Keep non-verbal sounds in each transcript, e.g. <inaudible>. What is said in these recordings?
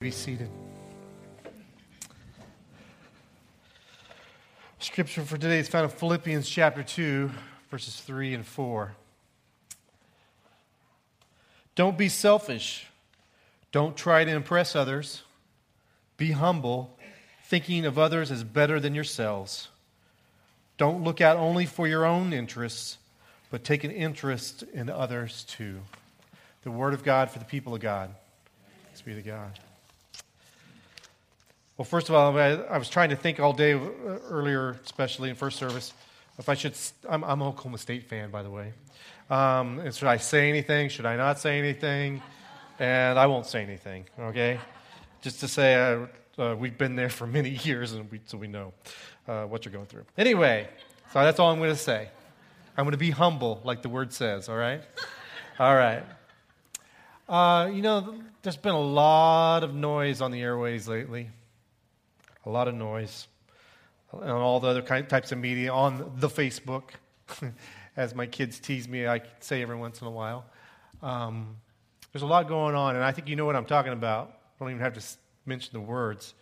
Be seated. Scripture for today is found in Philippians chapter 2, verses 3 and 4. Don't be selfish. Don't try to impress others. Be humble, thinking of others as better than yourselves. Don't look out only for your own interests, but take an interest in others too. The Word of God for the people of God. Thanks be to God. Well, first of all, I, was trying to think all day uh, earlier, especially in first service, if I should. I'm, I'm a Oklahoma State fan, by the way. Um, should I say anything? Should I not say anything? And I won't say anything, okay? Just to say uh, uh, we've been there for many <laughs> years, and we, so we know uh, what you're going through. Anyway, so that's all I'm going to say. I'm going to be humble, like the word says, all right? All right. Uh, you know, there's been a lot of noise on the airways lately a lot of noise, and all the other kind, types of media on the Facebook. <laughs> As my kids tease me, I say every once in a while. Um, there's a lot going on, and I think you know what I'm talking about. I don't even have to mention the words.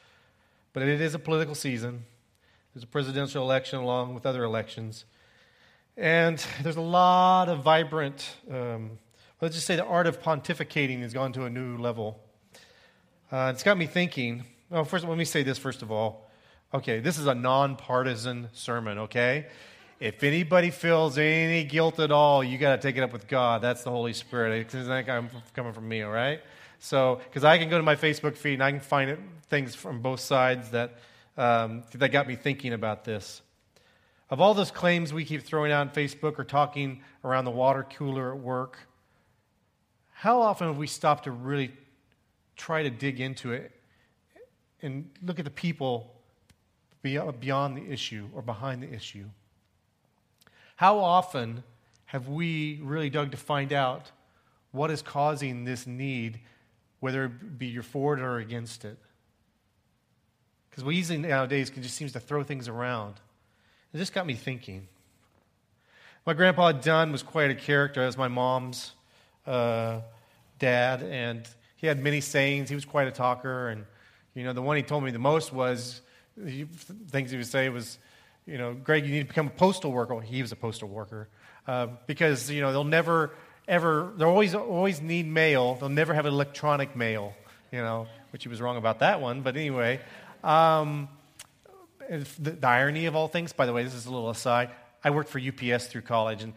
But it is a political season. There's a presidential election along with other elections. And there's a lot of vibrant, um, let's just say the art of pontificating has gone to a new level. Uh, it's got me thinking well, first, let me say this first of all. Okay, this is a nonpartisan sermon, okay? If anybody feels any guilt at all, you got to take it up with God. That's the Holy Spirit. It's not coming from me, all right? So, because I can go to my Facebook feed and I can find it, things from both sides that, um, that got me thinking about this. Of all those claims we keep throwing out on Facebook or talking around the water cooler at work, how often have we stopped to really try to dig into it and look at the people beyond the issue or behind the issue. How often have we really dug to find out what is causing this need, whether it be you're for it or against it? Because we easily nowadays can just seems to throw things around. It just got me thinking. My grandpa Dunn was quite a character as my mom's uh, dad, and he had many sayings. He was quite a talker, and you know, the one he told me the most was he, things he would say was, you know, Greg, you need to become a postal worker. He was a postal worker uh, because you know they'll never ever they'll always always need mail. They'll never have electronic mail. You know, which he was wrong about that one. But anyway, um, the, the irony of all things. By the way, this is a little aside. I worked for UPS through college, and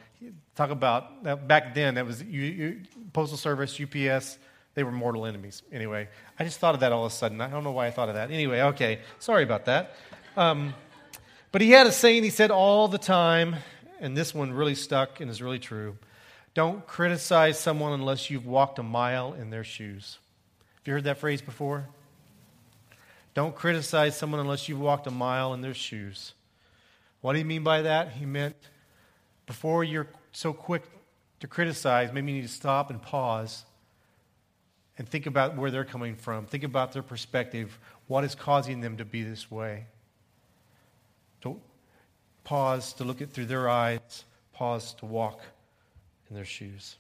talk about back then that was you, you, postal service, UPS they were mortal enemies. Anyway, I just thought of that all of a sudden. I don't know why I thought of that. Anyway, okay, sorry about that. Um, but he had a saying he said all the time, and this one really stuck and is really true. Don't criticize someone unless you've walked a mile in their shoes. Have you heard that phrase before? Don't criticize someone unless you've walked a mile in their shoes. What do you mean by that? He meant before you're so quick to criticize, maybe you need to stop and pause and think about where they're coming from. Think about their perspective. What is causing them to be this way? To pause to look it through their eyes, pause to walk in their shoes.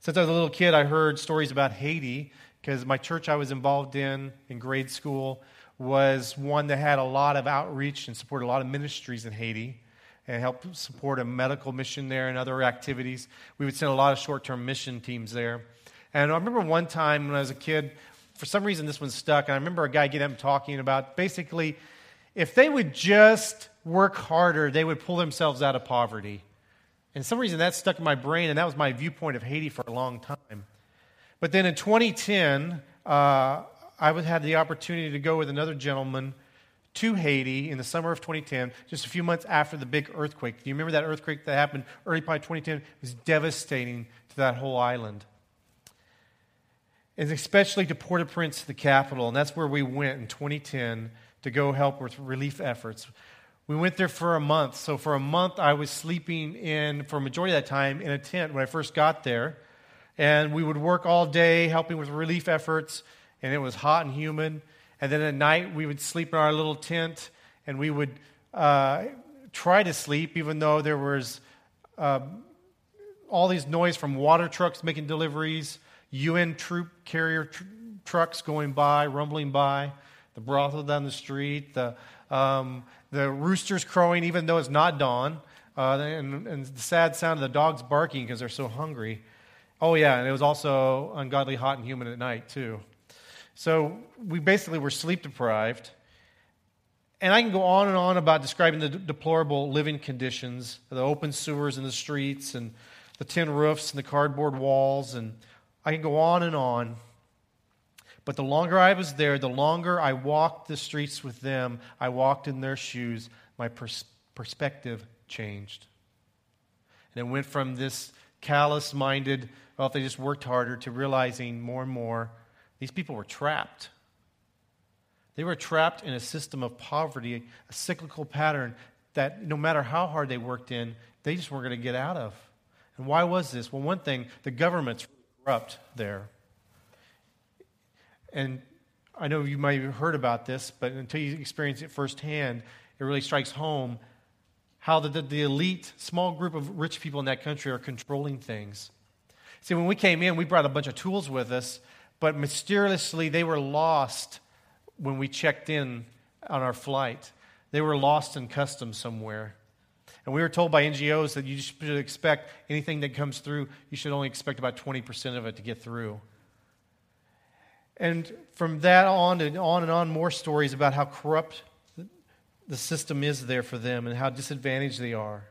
Since I was a little kid, I heard stories about Haiti because my church I was involved in in grade school was one that had a lot of outreach and supported a lot of ministries in Haiti and helped support a medical mission there and other activities. We would send a lot of short term mission teams there. And I remember one time when I was a kid, for some reason this one stuck, and I remember a guy getting up talking about basically if they would just work harder, they would pull themselves out of poverty. And some reason that stuck in my brain, and that was my viewpoint of Haiti for a long time. But then in 2010, uh, I had the opportunity to go with another gentleman to Haiti in the summer of 2010, just a few months after the big earthquake. Do you remember that earthquake that happened early of 2010? It was devastating to that whole island and especially to Port au Prince, the capital. And that's where we went in 2010 to go help with relief efforts. We went there for a month. So, for a month, I was sleeping in, for a majority of that time, in a tent when I first got there. And we would work all day helping with relief efforts, and it was hot and humid. And then at night, we would sleep in our little tent, and we would uh, try to sleep, even though there was uh, all these noise from water trucks making deliveries UN troop carrier tr- trucks going by, rumbling by, the brothel down the street, the, um, the roosters crowing even though it's not dawn, uh, and, and the sad sound of the dogs barking because they're so hungry. Oh, yeah, and it was also ungodly hot and humid at night, too. So we basically were sleep deprived. And I can go on and on about describing the deplorable living conditions, the open sewers in the streets, and the tin roofs and the cardboard walls, and I can go on and on. But the longer I was there, the longer I walked the streets with them, I walked in their shoes, my pers- perspective changed. And it went from this callous minded, well, if they just worked harder, to realizing more and more these people were trapped. They were trapped in a system of poverty, a cyclical pattern that no matter how hard they worked in, they just weren't going to get out of. And why was this? Well, one thing, the government's corrupt there. And I know you might have heard about this, but until you experience it firsthand, it really strikes home how the, the, the, elite, small group of rich people in that country are controlling things. See, when we came in, we brought a bunch of tools with us, but mysteriously they were lost when we checked in on our flight. They were lost in customs somewhere. And we were told by NGOs that you should expect anything that comes through, you should only expect about 20% of it to get through. And from that on and on and on, more stories about how corrupt the system is there for them and how disadvantaged they are.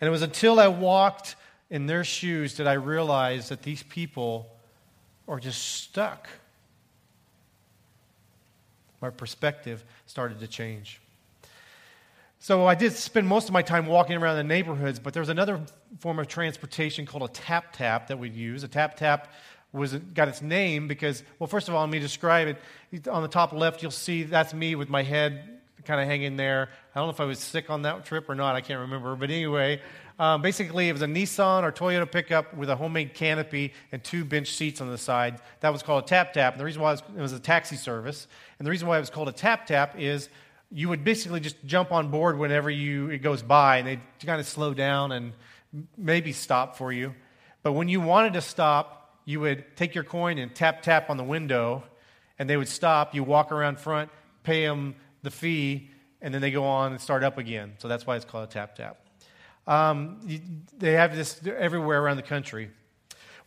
And it was until I walked in their shoes that I realized that these people are just stuck. My perspective started to change. So I did spend most of my time walking around the neighborhoods, but there was another form of transportation called a tap tap that we'd use. A tap tap was got its name because, well, first of all, let me describe it. On the top left, you'll see that's me with my head kind of hanging there. I don't know if I was sick on that trip or not. I can't remember. But anyway, um, basically, it was a Nissan or Toyota pickup with a homemade canopy and two bench seats on the side. That was called a tap tap. And the reason why it was, it was a taxi service. And the reason why it was called a tap tap is you would basically just jump on board whenever you, it goes by, and they kind of slow down and maybe stop for you. But when you wanted to stop, you would take your coin and tap, tap on the window, and they would stop. You walk around front, pay them the fee, and then they go on and start up again. So that's why it's called a tap, tap. Um, they have this everywhere around the country.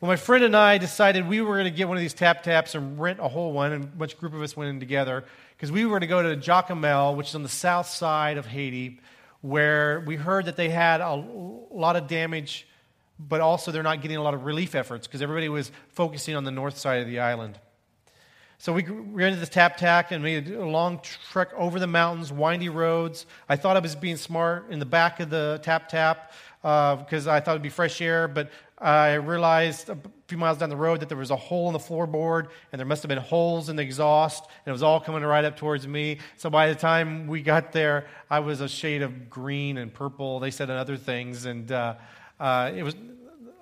Well, my friend and I decided we were going to get one of these tap taps and rent a whole one, and a bunch of group of us went in together because we were going to go to Jacmel, which is on the south side of Haiti, where we heard that they had a lot of damage, but also they're not getting a lot of relief efforts because everybody was focusing on the north side of the island. So we rented this tap tack and made a long trek over the mountains, windy roads. I thought I was being smart in the back of the tap tap because uh, I thought it'd be fresh air, but I realized a few miles down the road that there was a hole in the floorboard and there must have been holes in the exhaust and it was all coming right up towards me. So by the time we got there, I was a shade of green and purple. They said other things. And uh, uh, it was,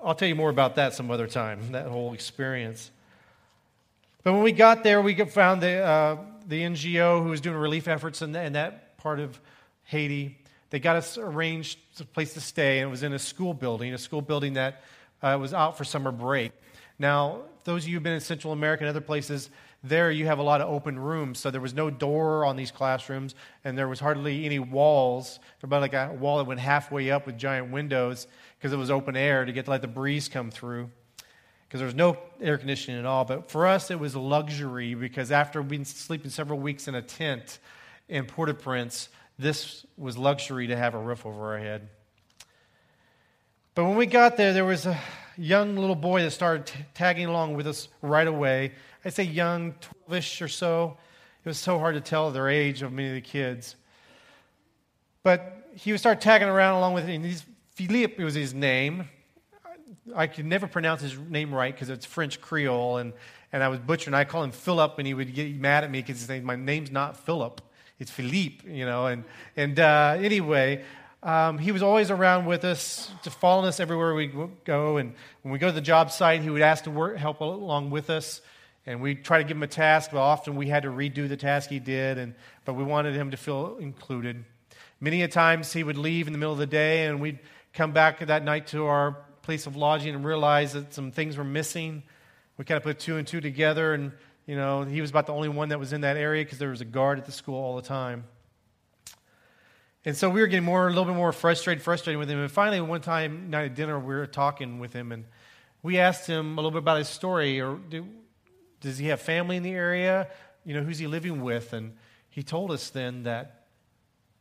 I'll tell you more about that some other time, that whole experience. But when we got there, we found the, uh, the NGO who was doing relief efforts in, the, in that part of Haiti. They got us arranged a place to stay, and it was in a school building, a school building that uh, was out for summer break. Now, those of you who've been in Central America and other places, there you have a lot of open rooms. So there was no door on these classrooms, and there was hardly any walls. About like a wall that went halfway up with giant windows because it was open air to get to let the breeze come through. Because there was no air conditioning at all. But for us, it was a luxury because after we'd been sleeping several weeks in a tent in Port-au-Prince, this was luxury to have a roof over our head. But when we got there, there was a young little boy that started t- tagging along with us right away. I'd say young, 12 ish or so. It was so hard to tell their age of many of the kids. But he would start tagging around along with me. Philippe was his name. I could never pronounce his name right because it's French Creole, and, and I was butchering. I call him Philip, and he would get mad at me because my name's not Philip, it's Philippe, you know. And, and uh, anyway, um, he was always around with us, to following us everywhere we go. And when we go to the job site, he would ask to work, help along with us. And we'd try to give him a task, but often we had to redo the task he did. And, but we wanted him to feel included. Many a times he would leave in the middle of the day, and we'd come back that night to our place of lodging and realize that some things were missing. We kind of put two and two together, and You know, he was about the only one that was in that area because there was a guard at the school all the time. And so we were getting more, a little bit more frustrated, frustrated with him. And finally, one time, night at dinner, we were talking with him, and we asked him a little bit about his story. Or do, does he have family in the area? You know, who's he living with? And he told us then that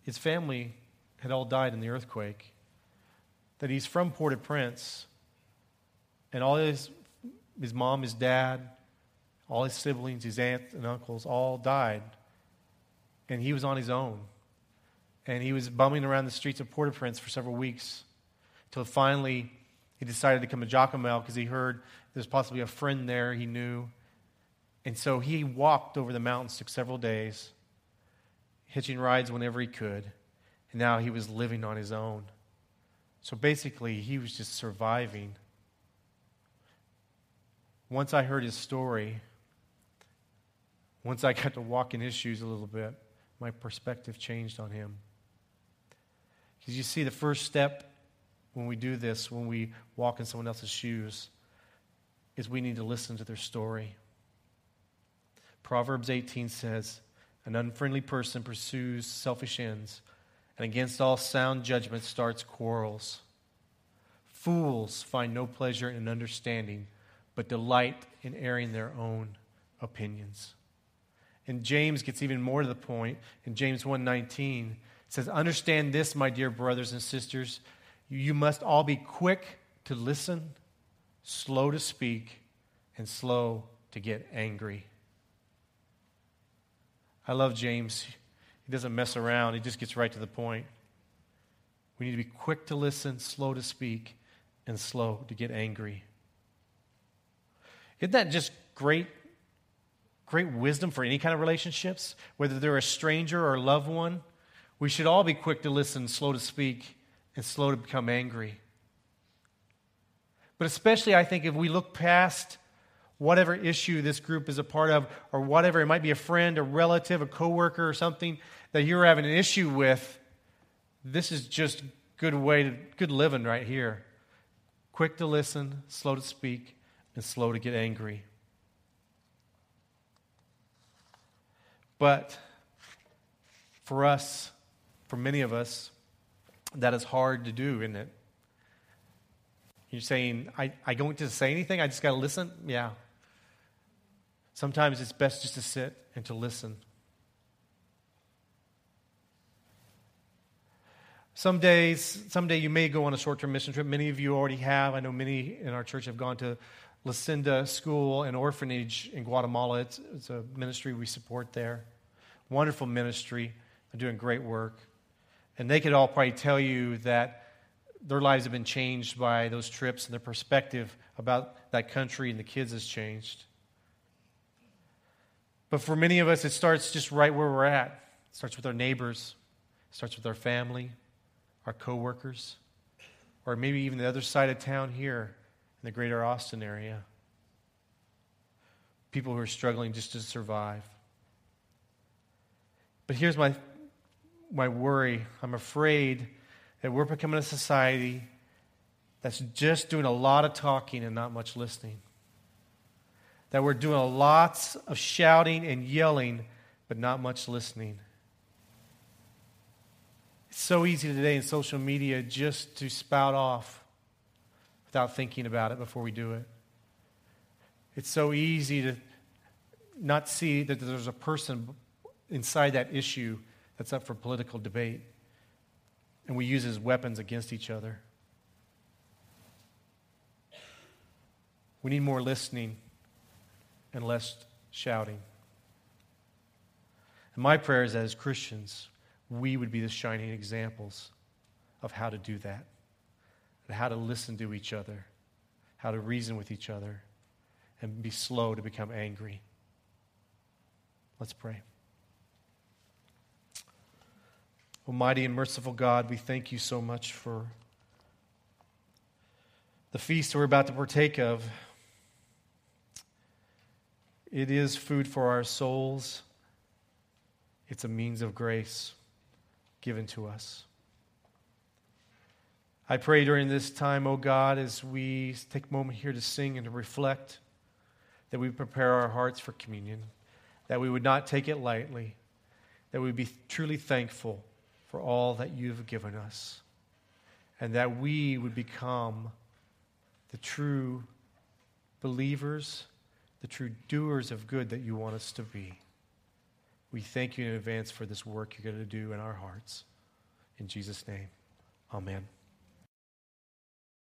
his family had all died in the earthquake. That he's from Port-au-Prince, and all his his mom, his dad, all his siblings, his aunts and uncles all died. And he was on his own. And he was bumming around the streets of Port au Prince for several weeks until finally he decided to come to Jacmel because he heard there's possibly a friend there he knew. And so he walked over the mountains, took several days, hitching rides whenever he could. And now he was living on his own. So basically, he was just surviving. Once I heard his story, once I got to walk in his shoes a little bit, my perspective changed on him. You see, the first step when we do this, when we walk in someone else's shoes, is we need to listen to their story. Proverbs 18 says, An unfriendly person pursues selfish ends, and against all sound judgment starts quarrels. Fools find no pleasure in understanding, but delight in airing their own opinions. And James gets even more to the point. In James 1:19, says, "Understand this, my dear brothers and sisters, you must all be quick to listen, slow to speak, and slow to get angry." I love James. He doesn't mess around. He just gets right to the point. We need to be quick to listen, slow to speak, and slow to get angry. Isn't that just great great wisdom for any kind of relationships, whether they're a stranger or a loved one. We should all be quick to listen, slow to speak, and slow to become angry. But especially, I think, if we look past whatever issue this group is a part of, or whatever, it might be a friend, a relative, a coworker, or something that you're having an issue with, this is just good way to good living right here. Quick to listen, slow to speak, and slow to get angry. But for us, for many of us, that is hard to do, isn't it? You're saying, I, I don't get to say anything, I just got to listen? Yeah. Sometimes it's best just to sit and to listen. Some days, someday you may go on a short term mission trip. Many of you already have. I know many in our church have gone to Lucinda School and Orphanage in Guatemala. It's, it's a ministry we support there. Wonderful ministry. They're doing great work. And they could all probably tell you that their lives have been changed by those trips and their perspective about that country and the kids has changed. But for many of us, it starts just right where we're at. It starts with our neighbors, it starts with our family, our coworkers, or maybe even the other side of town here in the greater Austin area. People who are struggling just to survive. But here's my, my worry I'm afraid that we're becoming a society that's just doing a lot of talking and not much listening. That we're doing lots of shouting and yelling, but not much listening. It's so easy today in social media just to spout off without thinking about it before we do it. It's so easy to not see that there's a person inside that issue that's up for political debate. And we use as weapons against each other. We need more listening and less shouting. And my prayer is that as Christians, we would be the shining examples of how to do that and how to listen to each other, how to reason with each other, and be slow to become angry. Let's pray. Almighty and merciful God, we thank you so much for the feast we're about to partake of. It is food for our souls, it's a means of grace given to us. I pray during this time, O oh God, as we take a moment here to sing and to reflect, that we prepare our hearts for communion, that we would not take it lightly, that we be truly thankful for all that you've given us, and that we would become the true believers, the true doers of good that you want us to be. We thank you in advance for this work you're going to do in our hearts. In Jesus' name, amen.